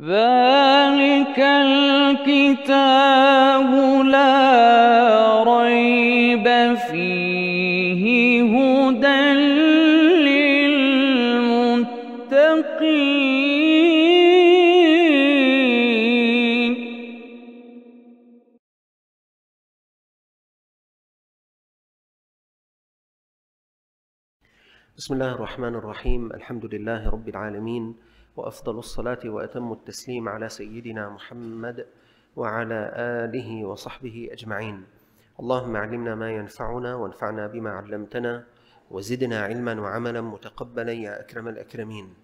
ذلك الكتاب لا ريب فيه هدى للمتقين بسم الله الرحمن الرحيم. الحمد لله رب العالمين. وأفضل الصلاة وأتم التسليم على سيدنا محمد وعلى آله وصحبه أجمعين. اللهم علمنا ما ينفعنا وانفعنا بما علمتنا وزدنا علما وعملا متقبلا يا أكرم الأكرمين.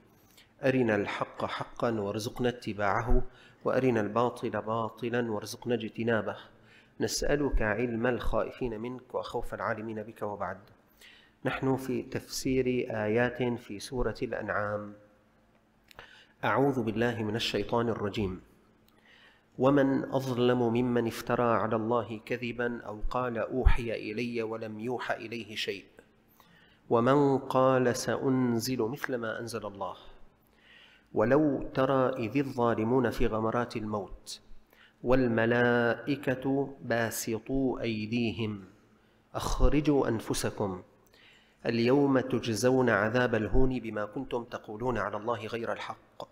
أرنا الحق حقا وارزقنا اتباعه وأرنا الباطل باطلا وارزقنا اجتنابه. نسألك علم الخائفين منك وخوف العالمين بك وبعد. نحن في تفسير آيات في سورة الأنعام. أعوذ بالله من الشيطان الرجيم. ومن أظلم ممن افترى على الله كذبا أو قال أوحي إلي ولم يوحى إليه شيء. ومن قال سأنزل مثل ما أنزل الله. ولو ترى إذ الظالمون في غمرات الموت والملائكة باسطوا أيديهم. أخرجوا أنفسكم. اليوم تجزون عذاب الهون بما كنتم تقولون على الله غير الحق.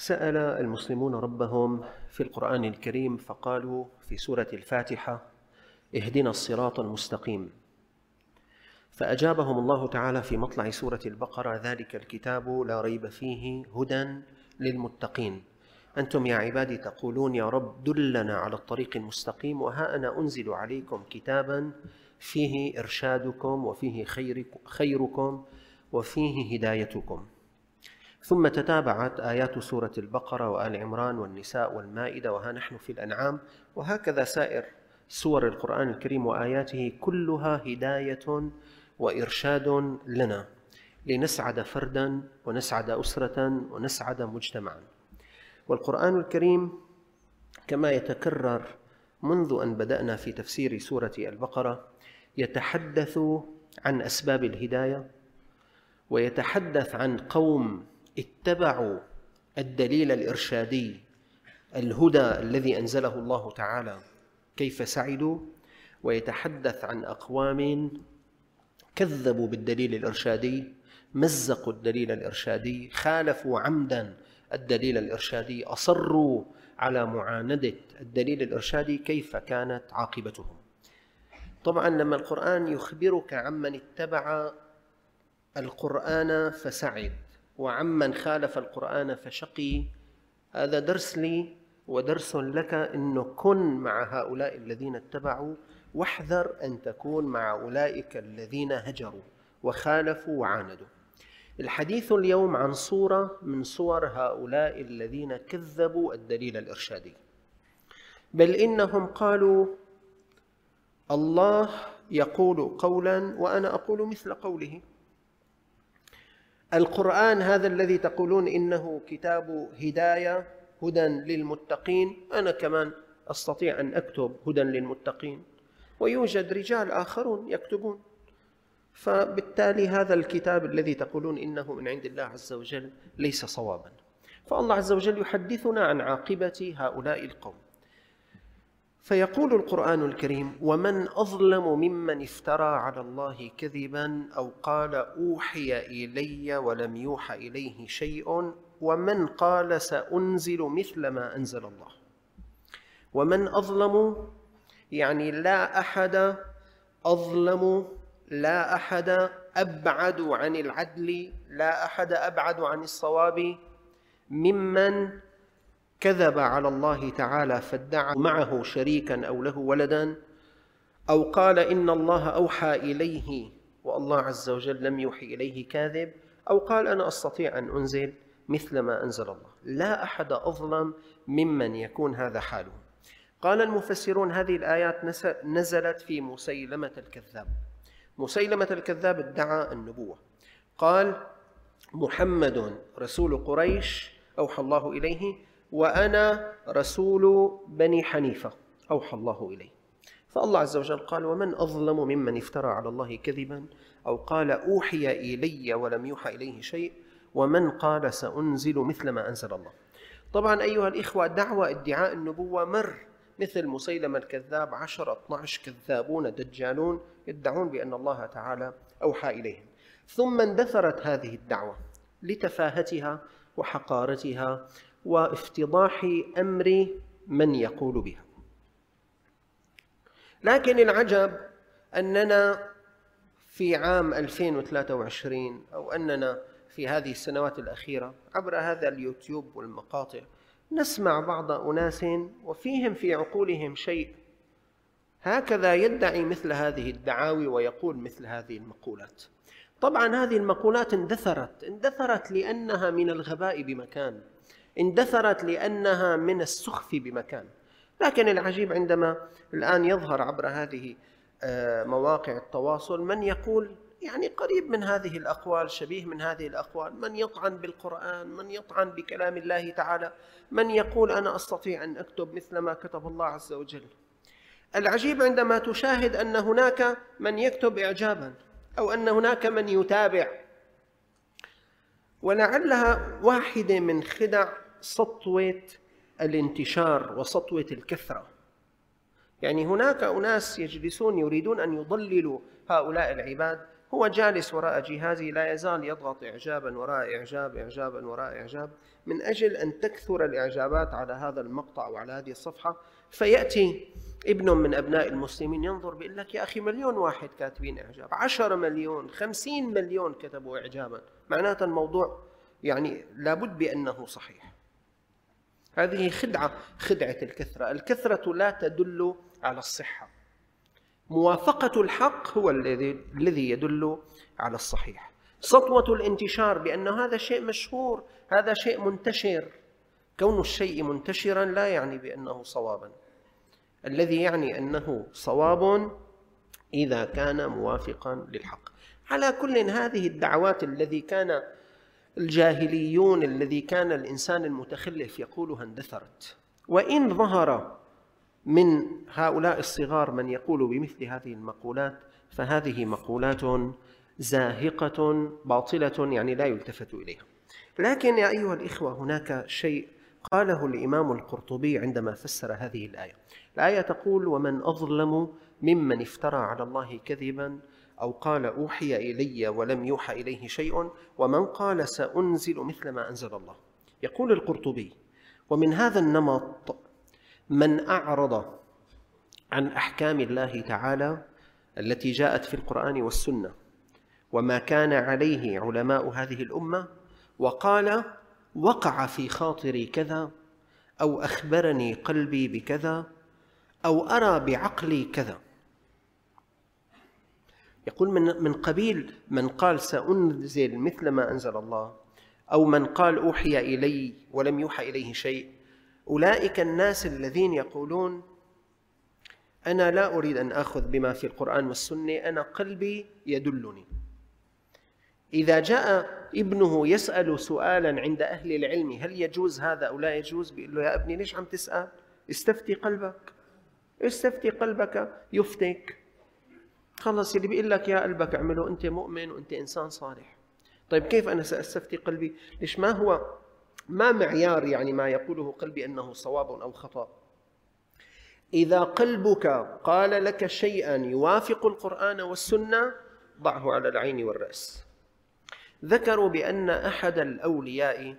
سأل المسلمون ربهم في القرآن الكريم فقالوا في سورة الفاتحة اهدنا الصراط المستقيم فأجابهم الله تعالى في مطلع سورة البقرة ذلك الكتاب لا ريب فيه هدى للمتقين أنتم يا عبادي تقولون يا رب دلنا على الطريق المستقيم وها أنا أنزل عليكم كتابا فيه إرشادكم وفيه خيركم وفيه هدايتكم ثم تتابعت آيات سورة البقرة وآل عمران والنساء والمائدة وها نحن في الأنعام وهكذا سائر سور القرآن الكريم وآياته كلها هداية وإرشاد لنا لنسعد فردا ونسعد أسرة ونسعد مجتمعا. والقرآن الكريم كما يتكرر منذ أن بدأنا في تفسير سورة البقرة يتحدث عن أسباب الهداية ويتحدث عن قوم اتبعوا الدليل الإرشادي الهدى الذي أنزله الله تعالى. كيف سعدوا؟ ويتحدث عن أقوام كذبوا بالدليل الإرشادي مزقوا الدليل الإرشادي خالفوا عمدا الدليل الإرشادي أصروا على معاندة الدليل الإرشادي كيف كانت عاقبتهم. طبعا لما القرآن يخبرك عمن اتبع القرآن فسعد. وعمن خالف القرآن فشقي. هذا درس لي ودرس لك أنه كن مع هؤلاء الذين اتبعوا واحذر أن تكون مع أولئك الذين هجروا وخالفوا وعاندوا. الحديث اليوم عن صورة من صور هؤلاء الذين كذبوا الدليل الإرشادي. بل إنهم قالوا الله يقول قولا وأنا أقول مثل قوله. القرآن هذا الذي تقولون إنه كتاب هداية هدى للمتقين. أنا كمان أستطيع أن أكتب هدى للمتقين. ويوجد رجال آخرون يكتبون. فبالتالي هذا الكتاب الذي تقولون إنه من عند الله عز وجل ليس صوابا. فالله عز وجل يحدثنا عن عاقبة هؤلاء القوم. فيقول القرآن الكريم ومن أظلم ممن افترى على الله كذبا أو قال أوحي إلي ولم يوحى إليه شيء ومن قال سأنزل مثل ما أنزل الله. ومن أظلم يعني لا أحد أظلم لا أحد أبعد عن العدل لا أحد أبعد عن الصواب ممن كذب على الله تعالى فادعى معه شريكا أو له ولدا أو قال إن الله أوحى إليه والله عز وجل لم يوحي إليه كاذب أو قال أنا أستطيع أن أنزل مثل ما أنزل الله. لا أحد أظلم ممن يكون هذا حاله. قال المفسرون هذه الآيات نزلت في مسيلمة الكذاب. مسيلمة الكذاب ادعى النبوة. قال محمد رسول قريش أوحى الله إليه وأنا رسول بني حنيفة. أوحى الله إليه. فالله عز وجل قال ومن أظلم ممن افترى على الله كذبا أو قال أوحي إلي ولم يوحى إليه شيء ومن قال سأنزل مثل ما أنزل الله طبعا أيها الإخوة دعوة ادعاء النبوة مر. مثل مسيلمة الكذاب عشر 12 كذابون دجالون يدعون بأن الله تعالى أوحى إليهم. ثم اندثرت هذه الدعوة لتفاهتها وحقارتها وافتضاح أمر من يقول بها. لكن العجب أننا في عام 2023 أو أننا في هذه السنوات الأخيرة عبر هذا اليوتيوب والمقاطع نسمع بعض أناس وفيهم في عقولهم شيء. هكذا يدعي مثل هذه الدعاوي ويقول مثل هذه المقولات. طبعا هذه المقولات اندثرت اندثرت لأنها من الغباء بمكان. اندثرت لأنها من السخف بمكان. لكن العجيب عندما الآن يظهر عبر هذه آه، مواقع التواصل من يقول يعني قريب من هذه الأقوال شبيه من هذه الأقوال من يطعن بالقرآن من يطعن بكلام الله تعالى من يقول أنا أستطيع أن أكتب مثل ما كتب الله عز وجل. العجيب عندما تشاهد أن هناك من يكتب إعجابا أو أن هناك من يتابع. ولعلها واحدة من خدع سطوة الانتشار وسطوة الكثرة. يعني هناك أناس يجلسون يريدون أن يضللوا هؤلاء العباد. هو جالس وراء جهازه لا يزال يضغط إعجابا وراء إعجاب إعجابا وراء إعجاب. من أجل أن تكثر الإعجابات على هذا المقطع وعلى هذه الصفحة فيأتي ابن من أبناء المسلمين ينظر بيقول لك يا أخي مليون واحد كاتبين إعجاب. عشرة مليون خمسين مليون كتبوا إعجابا. معناته الموضوع يعني لابد بأنه صحيح. هذه خدعة خدعة الكثرة. الكثرة لا تدل على الصحة. موافقة الحق هو الذي الذي يدل على الصحيح. سطوة الانتشار بأن هذا شيء مشهور هذا شيء منتشر. كون الشيء منتشرا لا يعني بأنه صوابا. الذي يعني أنه صواب إذا كان موافقا للحق. على كل هذه الدعوات الذي كان الجاهليون الذي كان الإنسان المتخلف يقولها اندثرت. وإن ظهر من هؤلاء الصغار من يقول بمثل هذه المقولات فهذه مقولات زاهقة باطلة يعني لا يلتفت إليها. لكن يا أيها الإخوة هناك شيء قاله الإمام القرطبي عندما فسر هذه الآية. الآية تقول ومن أظلم ممن افترى على الله كذبا أو قال أوحي إلي ولم يوحى إليه شيء ومن قال سأنزل مثل ما أنزل الله. يقول القرطبي ومن هذا النمط من أعرض عن أحكام الله تعالى التي جاءت في القرآن والسنة وما كان عليه علماء هذه الأمة وقال وقع في خاطري كذا أو أخبرني قلبي بكذا أو أرى بعقلي كذا يقول من من قبيل من قال سأنزل مثل ما أنزل الله أو من قال أوحي إلي ولم يوحى إليه شيء. أولئك الناس الذين يقولون أنا لا أريد أن آخذ بما في القرآن والسنة أنا قلبي يدلني. إذا جاء ابنه يسأل سؤالا عند أهل العلم هل يجوز هذا أو لا يجوز؟ بيقول له يا ابني ليش عم تسأل؟ استفتي قلبك. استفتي قلبك يفتك. خلص اللي بيقول لك يا قلبك اعمله أنت مؤمن وأنت إنسان صالح. طيب كيف أنا سأستفتي قلبي؟ ليش ما هو ما معيار يعني ما يقوله قلبي أنه صواب أو خطأ؟ إذا قلبك قال لك شيئا يوافق القرآن والسنة ضعه على العين والرأس. ذكروا بأن أحد الأولياء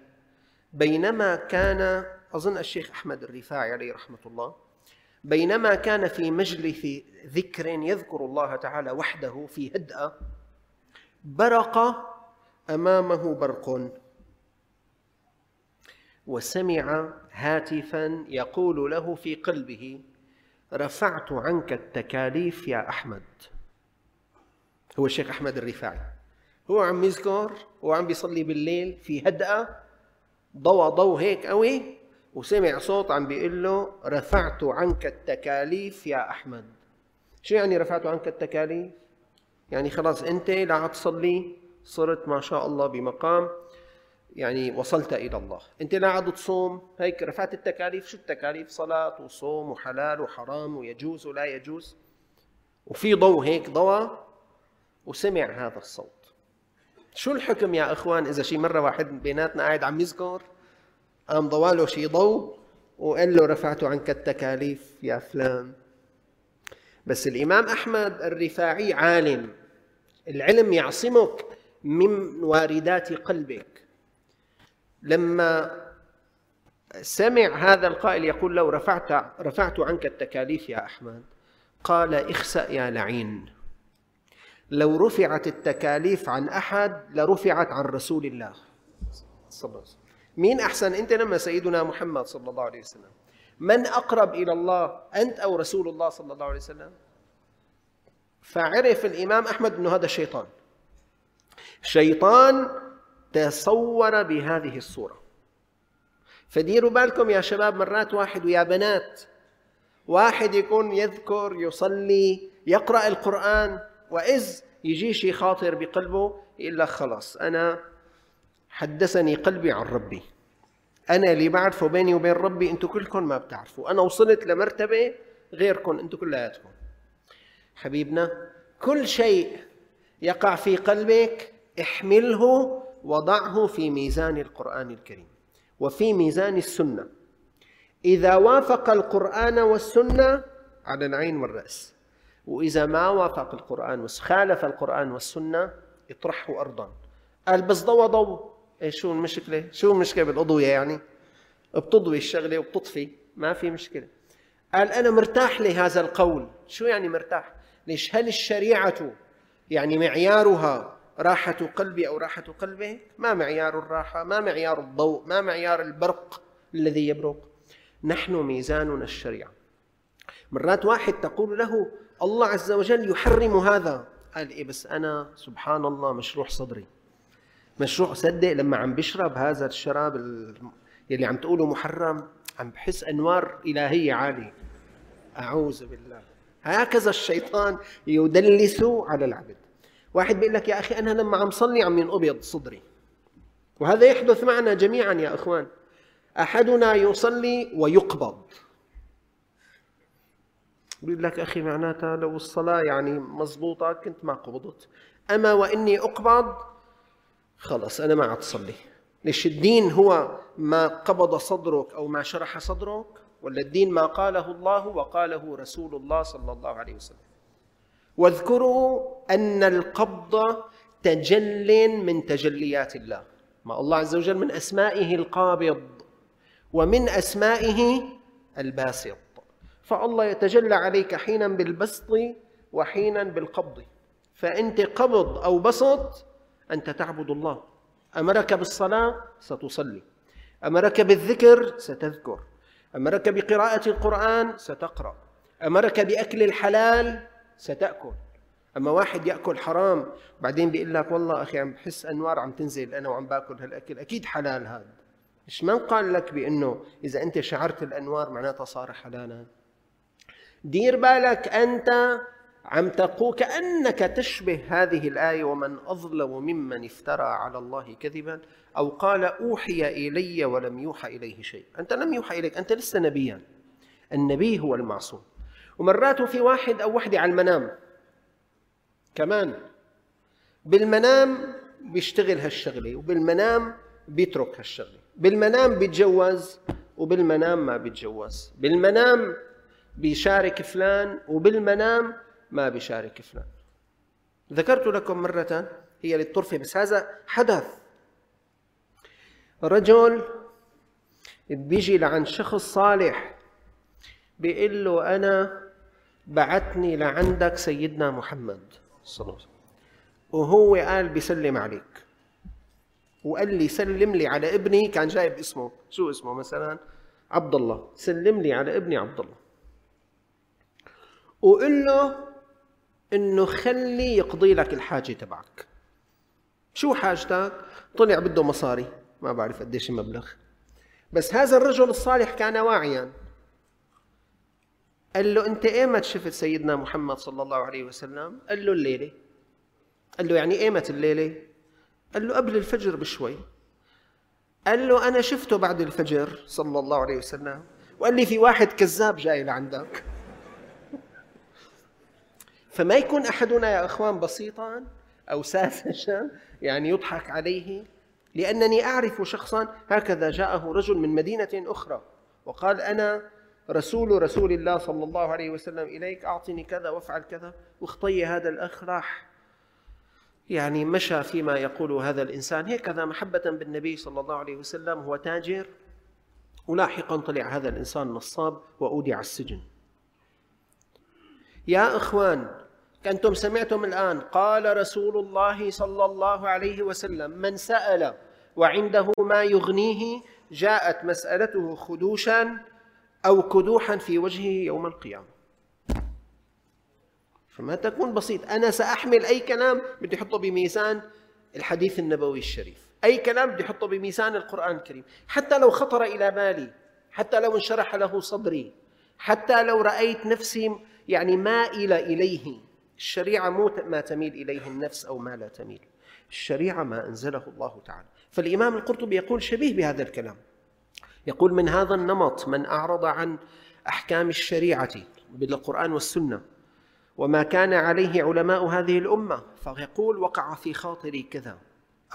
بينما كان أظن الشيخ أحمد الرفاعي عليه رحمة الله بينما كان في مجلس ذكر يذكر الله تعالى وحده في هدأة برق أمامه برق. وسمع هاتفا يقول له في قلبه رفعت عنك التكاليف يا أحمد. هو الشيخ أحمد الرفاعي. هو عم يذكر هو عم بيصلي بالليل في هدأة ضوى ضوء هيك قوي وسمع صوت عم بيقول له رفعت عنك التكاليف يا أحمد. شو يعني رفعت عنك التكاليف؟ يعني خلاص أنت لا تصلي صرت ما شاء الله بمقام يعني وصلت إلى الله. أنت لا عاد تصوم هيك رفعت التكاليف؟ شو التكاليف؟ صلاة وصوم وحلال وحرام ويجوز ولا يجوز؟ وفي ضوء هيك ضوى وسمع هذا الصوت. شو الحكم يا إخوان إذا شي مرة واحد بيناتنا قاعد عم يذكر؟ قام ضواله شي ضوء؟ وقال له رفعت عنك التكاليف يا فلان. بس الإمام أحمد الرفاعي عالم. العلم يعصمك من واردات قلبك. لما سمع هذا القائل يقول له رفعت رفعت عنك التكاليف يا أحمد. قال اخسأ يا لعين. لو رفعت التكاليف عن أحد لرفعت عن رسول الله. صلى الله عليه وسلم. مين أحسن أنت لما سيدنا محمد صلى الله عليه وسلم؟ من أقرب إلى الله أنت أو رسول الله صلى الله عليه وسلم؟ فعرف الإمام أحمد إنه هذا الشيطان شيطان تصور بهذه الصورة. فديروا بالكم يا شباب مرات واحد ويا بنات. واحد يكون يذكر يصلي يقرأ القرآن وإذ يجي شيء خاطر بقلبه يقول لك خلاص أنا حدثني قلبي عن ربي. أنا اللي بعرفه بيني وبين ربي أنتم كلكم ما بتعرفوا. أنا وصلت لمرتبة غيركم أنتم كلياتكم حبيبنا كل شيء يقع في قلبك احمله وضعه في ميزان القرآن الكريم وفي ميزان السنة. إذا وافق القرآن والسنة على العين والرأس وإذا ما وافق القرآن خالف القرآن والسنة اطرحه ارضا. قال بس ضوى ضوء إيش شو المشكلة؟ شو المشكلة بالأضوية يعني؟ بتضوي الشغلة وبتطفي ما في مشكلة. قال أنا مرتاح لهذا القول. شو يعني مرتاح؟ ليش؟ هل الشريعة يعني معيارها راحة قلبي أو راحة قلبه ما معيار الراحة ما معيار الضوء ما معيار البرق الذي يبرق. نحن ميزاننا الشريعة. مرات واحد تقول له الله عز وجل يحرم هذا. قال إيه بس أنا سبحان الله مشروح صدري. مشروع صدق لما عم بشرب هذا الشراب يلي عم تقوله محرم عم بحس أنوار إلهية عالية. أعوذ بالله. هكذا الشيطان يدلس على العبد. واحد بيقول لك يا أخي أنا لما عم صلي عم ينقبض صدري. وهذا يحدث معنا جميعا يا أخوان. أحدنا يصلي ويقبض. بيقول لك أخي معناتها لو الصلاة يعني مضبوطة كنت ما قبضت. أما وإني أقبض خلص أنا ما عاد تصلي ليش؟ الدين هو ما قبض صدرك أو ما شرح صدرك ولا الدين ما قاله الله وقاله رسول الله صلى الله عليه وسلم. واذكروا أن القبض تجل من تجليات الله. ما الله عز وجل من أسمائه القابض ومن أسمائه الباسط. فالله يتجلى عليك حينا بالبسط وحينا بالقبض. فأنت قبض أو بسط أنت تعبد الله. أمرك بالصلاة ستصلي. أمرك بالذكر ستذكر. أمرك بقراءة القرآن ستقرأ. أمرك بأكل الحلال ستأكل. أما واحد يأكل حرام بعدين بيقول لك والله أخي عم بحس أنوار عم تنزل أنا وعم باكل هالأكل. أكيد حلال هذا. مش من قال لك بأنه إذا أنت شعرت الأنوار معناتها صار حلالا. دير بالك أنت عم تقول كأنك تشبه هذه الآية ومن أظلم ممن افترى على الله كذبا أو قال أوحي إلي ولم يوحى إليه شيء. أنت لم يوحى إليك أنت لست نبيا. النبي هو المعصوم. ومرات في واحد أو وحدة على المنام. كمان. بالمنام بيشتغل هالشغلة وبالمنام بيترك هالشغلة. بالمنام بيتجوز وبالمنام ما بيتجوز. بالمنام بيشارك فلان وبالمنام ما بيشارك فلان. ذكرت لكم مرة هي للطرفة بس هذا حدث. رجل بيجي لعند شخص صالح بيقول له أنا بعتني لعندك سيدنا محمد. صلى الله عليه وسلم. وهو قال بيسلم عليك. وقال لي سلم لي على ابني كان جايب اسمه. شو اسمه مثلا؟ عبد الله. سلم لي على ابني عبد الله. وقل له إنه خلي يقضي لك الحاجة تبعك. شو حاجتك؟ طلع بده مصاري. ما بعرف قديش المبلغ بس هذا الرجل الصالح كان واعيا. قال له أنت إيمت شفت سيدنا محمد صلى الله عليه وسلم؟ قال له الليلة. قال له يعني إيمت الليلة؟ قال له قبل الفجر بشوي. قال له أنا شفته بعد الفجر صلى الله عليه وسلم. وقال لي في واحد كذاب جاي لعندك. فما يكون أحدنا يا إخوان بسيطا أو ساذجا يعني يضحك عليه لأنني أعرف شخصا هكذا جاءه رجل من مدينة أخرى وقال أنا رسول رسول الله صلى الله عليه وسلم إليك أعطني كذا وافعل كذا. واخطي هذا الأخ راح يعني مشى فيما يقول هذا الإنسان. هكذا محبة بالنبي صلى الله عليه وسلم هو تاجر. ولاحقا طلع هذا الإنسان نصاب وأودع السجن. يا إخوان كنتم سمعتم الآن قال رسول الله صلى الله عليه وسلم من سأل وعنده ما يغنيه جاءت مسألته خدوشا أو كدوحا في وجهه يوم القيامة. فما تكون بسيط أنا سأحمل أي كلام بدي أحطه بميزان الحديث النبوي الشريف أي كلام بدي أحطه بميزان القرآن الكريم حتى لو خطر إلى بالي حتى لو انشرح له صدري حتى لو رأيت نفسي يعني مائله إليه. الشريعة مو ما تميل إليه النفس أو ما لا تميل. الشريعة ما أنزله الله تعالى. فالإمام القرطبي يقول شبيه بهذا الكلام. يقول من هذا النمط من أعرض عن أحكام الشريعة بالقرآن والسنة وما كان عليه علماء هذه الأمة فيقول وقع في خاطري كذا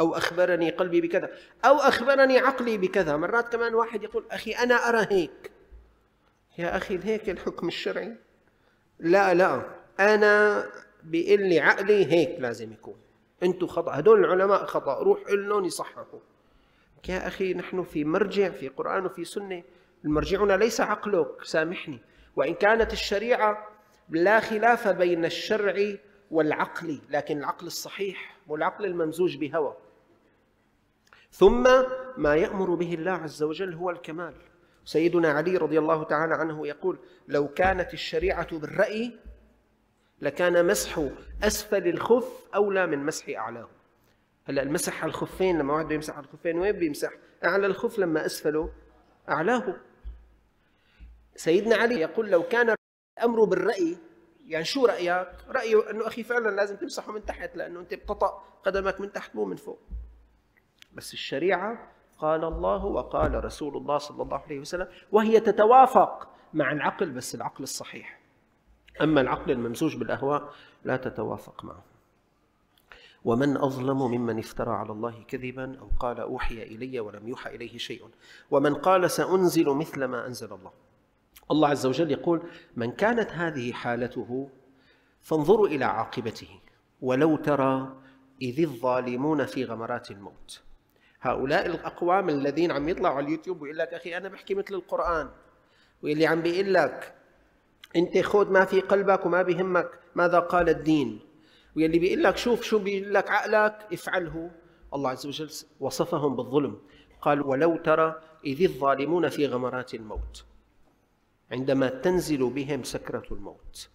أو أخبرني قلبي بكذا أو أخبرني عقلي بكذا. مرات كمان واحد يقول أخي أنا أرى هيك. يا أخي هيك الحكم الشرعي؟ لا لا. أنا بيقول لي عقلي هيك لازم يكون. أنتم خطأ. هدول العلماء خطأ. روح لهم يصححوا. يا أخي نحن في مرجع في قرآن وفي سنة. المرجعنا ليس عقلك. سامحني. وإن كانت الشريعة لا خلاف بين الشرع والعقل لكن العقل الصحيح والعقل الممزوج بهوى. ثم ما يأمر به الله عز وجل هو الكمال. سيدنا علي رضي الله تعالى عنه يقول لو كانت الشريعة بالرأي لكان مسح أسفل الخف أولى من مسح أعلاه. هلأ المسح على الخفين لما واحد يمسح على الخفين وين بيمسح؟ أعلى الخف لما أسفله أعلاه. سيدنا علي يقول لو كان الأمر بالرأي يعني شو رأيك؟ رايه أنه أخي فعلا لازم تمسحه من تحت لأنه أنت بتطأ قدمك من تحت مو من فوق. بس الشريعة قال الله وقال رسول الله صلى الله عليه وسلم وهي تتوافق مع العقل بس العقل الصحيح. أما العقل الممزوج بالأهواء لا تتوافق معه. ومن أظلم ممن افترى على الله كذبا أو قال أوحي إلي ولم يوحى إليه شيء. ومن قال سأنزل مثل ما أنزل الله. الله عز وجل يقول من كانت هذه حالته فانظروا إلى عاقبته. ولو ترى إذ الظالمون في غمرات الموت. هؤلاء الأقوام الذين عم يطلعوا على اليوتيوب ويقول لك أخي أنا بحكي مثل القرآن. واللي عم بيقول لك انت خذ ما في قلبك وما بيهمك ماذا قال الدين. واللي بيقول لك شوف شو بيقول لك عقلك افعله. الله عز وجل وصفهم بالظلم. قال ولو ترى إذ الظالمون في غمرات الموت. عندما تنزل بهم سكرة الموت.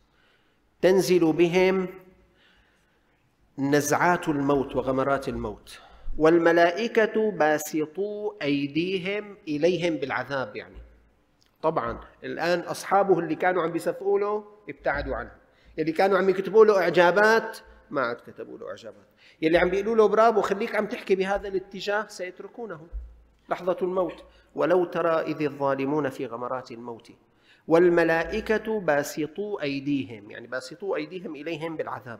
تنزل بهم نزعات الموت وغمرات الموت. والملائكة باسطوا أيديهم إليهم بالعذاب يعني. طبعا الآن أصحابه اللي كانوا عم بيسفقوا له ابتعدوا عنه. اللي كانوا عم يكتبوا له إعجابات ما عاد كتبوا له إعجابات. يلي عم بيقولوا له برافو خليك عم تحكي بهذا الاتجاه سيتركونه. لحظة الموت. ولو ترى إذ الظالمون في غمرات الموت. والملائكة باسطوا أيديهم يعني باسطوا أيديهم إليهم بالعذاب.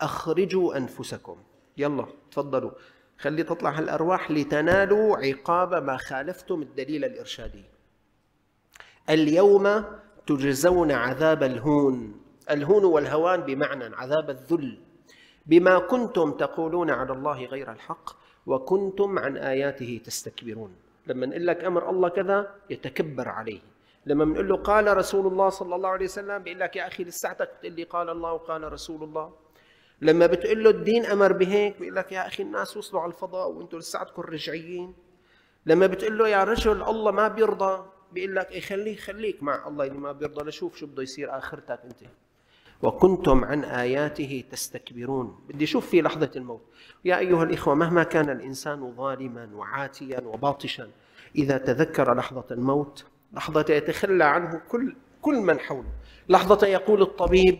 أخرجوا أنفسكم. يلا تفضلوا. خلي تطلع هالأرواح لتنالوا عقاب ما خالفتم الدليل الإرشادي. اليوم تجزون عذاب الهون. الهون والهوان بمعنى عذاب الذل. بما كنتم تقولون على الله غير الحق وكنتم عن آياته تستكبرون. لما نقول لك أمر الله كذا يتكبر عليه. لما بنقول له قال رسول الله صلى الله عليه وسلم بيقول لك يا أخي لساتك بتقول لي قال الله وقال رسول الله. لما بتقول له الدين أمر بهيك بيقول لك يا أخي الناس وصلوا على الفضاء وأنتم لساتكم رجعيين. لما بتقول له يا رجل الله ما بيرضى. بيقول لك إيه خليك خليك مع الله. اللي ما بيرضى لشوف شو بده يصير آخرتك أنت. وكنتم عن آياته تستكبرون. بدي أشوف في لحظة الموت. يا أيها الإخوة مهما كان الإنسان ظالما وعاتيا وباطشا إذا تذكر لحظة الموت لحظة يتخلى عنه كل كل من حوله. لحظة يقول الطبيب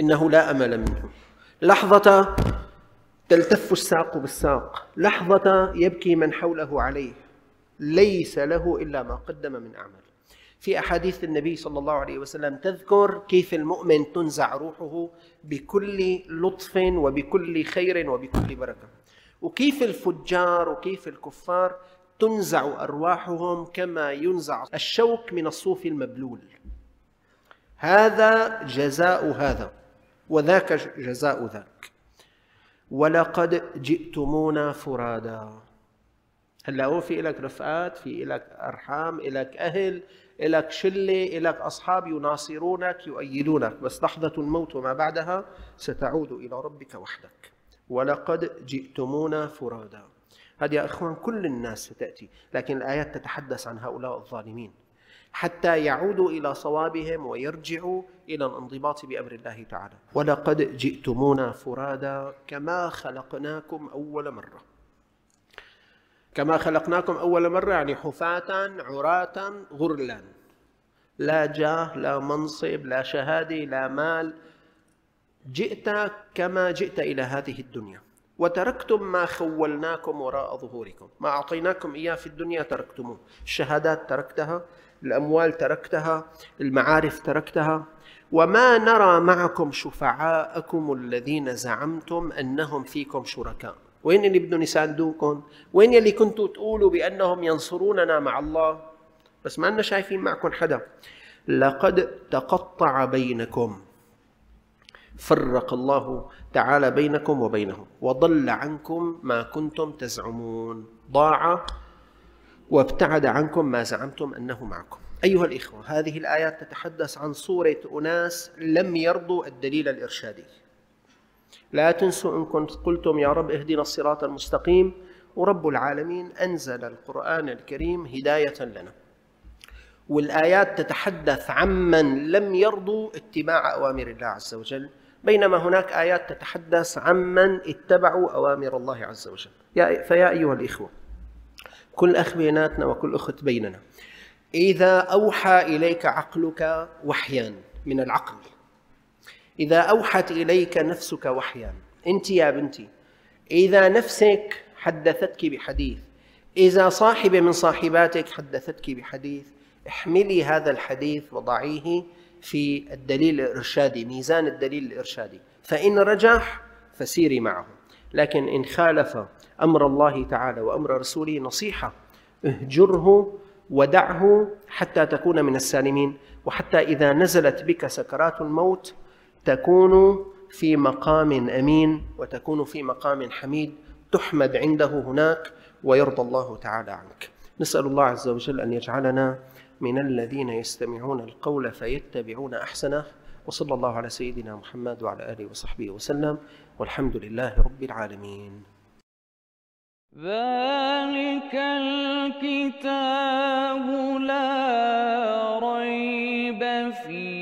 إنه لا أمل منه. لحظة تلتف الساق بالساق. لحظة يبكي من حوله عليه. ليس له إلا ما قدم من أعمال. في أحاديث النبي صلى الله عليه وسلم تذكر كيف المؤمن تنزع روحه بكل لطف وبكل خير وبكل بركة. وكيف الفجار وكيف الكفار تنزع أرواحهم كما ينزع الشوك من الصوف المبلول. هذا جزاء هذا وذاك جزاء ذاك. ولقد جئتمونا فرادا. هلأ هو في لك رفقات في لك أرحام لك أهل لك شلة لك أصحاب يناصرونك يؤيدونك. بس لحظة الموت وما بعدها ستعود إلى ربك وحدك. ولقد جئتمونا فرادا هذه يا إخوان كل الناس ستأتي لكن الآيات تتحدث عن هؤلاء الظالمين. حتى يعودوا إلى صوابهم ويرجعوا إلى الانضباط بأمر الله تعالى. ولقد جئتمونا فرادا كما خلقناكم أول مرة. كما خلقناكم أول مرة يعني حفاة عراة غرلا. لا جاه لا منصب لا شهادة لا مال. جئت كما جئت إلى هذه الدنيا. وتركتم ما خولناكم وراء ظهوركم. ما أعطيناكم إياه في الدنيا تركتموه. الشهادات تركتها الأموال تركتها المعارف تركتها. وما نرى معكم شفعاءكم الذين زعمتم أنهم فيكم شركاء. وين اللي بدهم يساندوكم؟ وين اللي كنتوا تقولوا بأنهم ينصروننا مع الله؟ بس ما لنا شايفين معكم حدا. لقد تقطع بينكم. فرق الله تعالى بينكم وبينهم. وضل عنكم ما كنتم تزعمون. ضاع وابتعد عنكم ما زعمتم أنه معكم. أيها الإخوة هذه الآيات تتحدث عن صورة أناس لم يرضوا الدليل الإرشادي. لا تنسوا إن كنت قلتم يا رب اهدنا الصراط المستقيم ورب العالمين أنزل القرآن الكريم هداية لنا. والآيات تتحدث عمن لم يرضوا اتباع أوامر الله عز وجل بينما هناك آيات تتحدث عمن اتبعوا أوامر الله عز وجل. فيا أيها الإخوة كل أخ بيناتنا وكل أخت بيننا إذا أوحى إليك عقلك وحيا من العقل إذا أوحت إليك نفسك وحيا. أنت يا بنتي إذا نفسك حدثتك بحديث إذا صاحبة من صاحباتك حدثتك بحديث احملي هذا الحديث وضعيه في الدليل الإرشادي ميزان الدليل الإرشادي. فإن رجح فسيري معه. لكن إن خالف أمر الله تعالى وأمر رسوله نصيحة اهجره ودعه حتى تكون من السالمين. وحتى إذا نزلت بك سكرات الموت تكون في مقام أمين وتكون في مقام حميد تحمد عنده هناك ويرضى الله تعالى عنك. نسأل الله عز وجل أن يجعلنا من الذين يستمعون القول فيتبعون أحسنه وصلى الله على سيدنا محمد وعلى آله وصحبه وسلم والحمد لله رب العالمين. ذلك الكتاب لا ريب فيه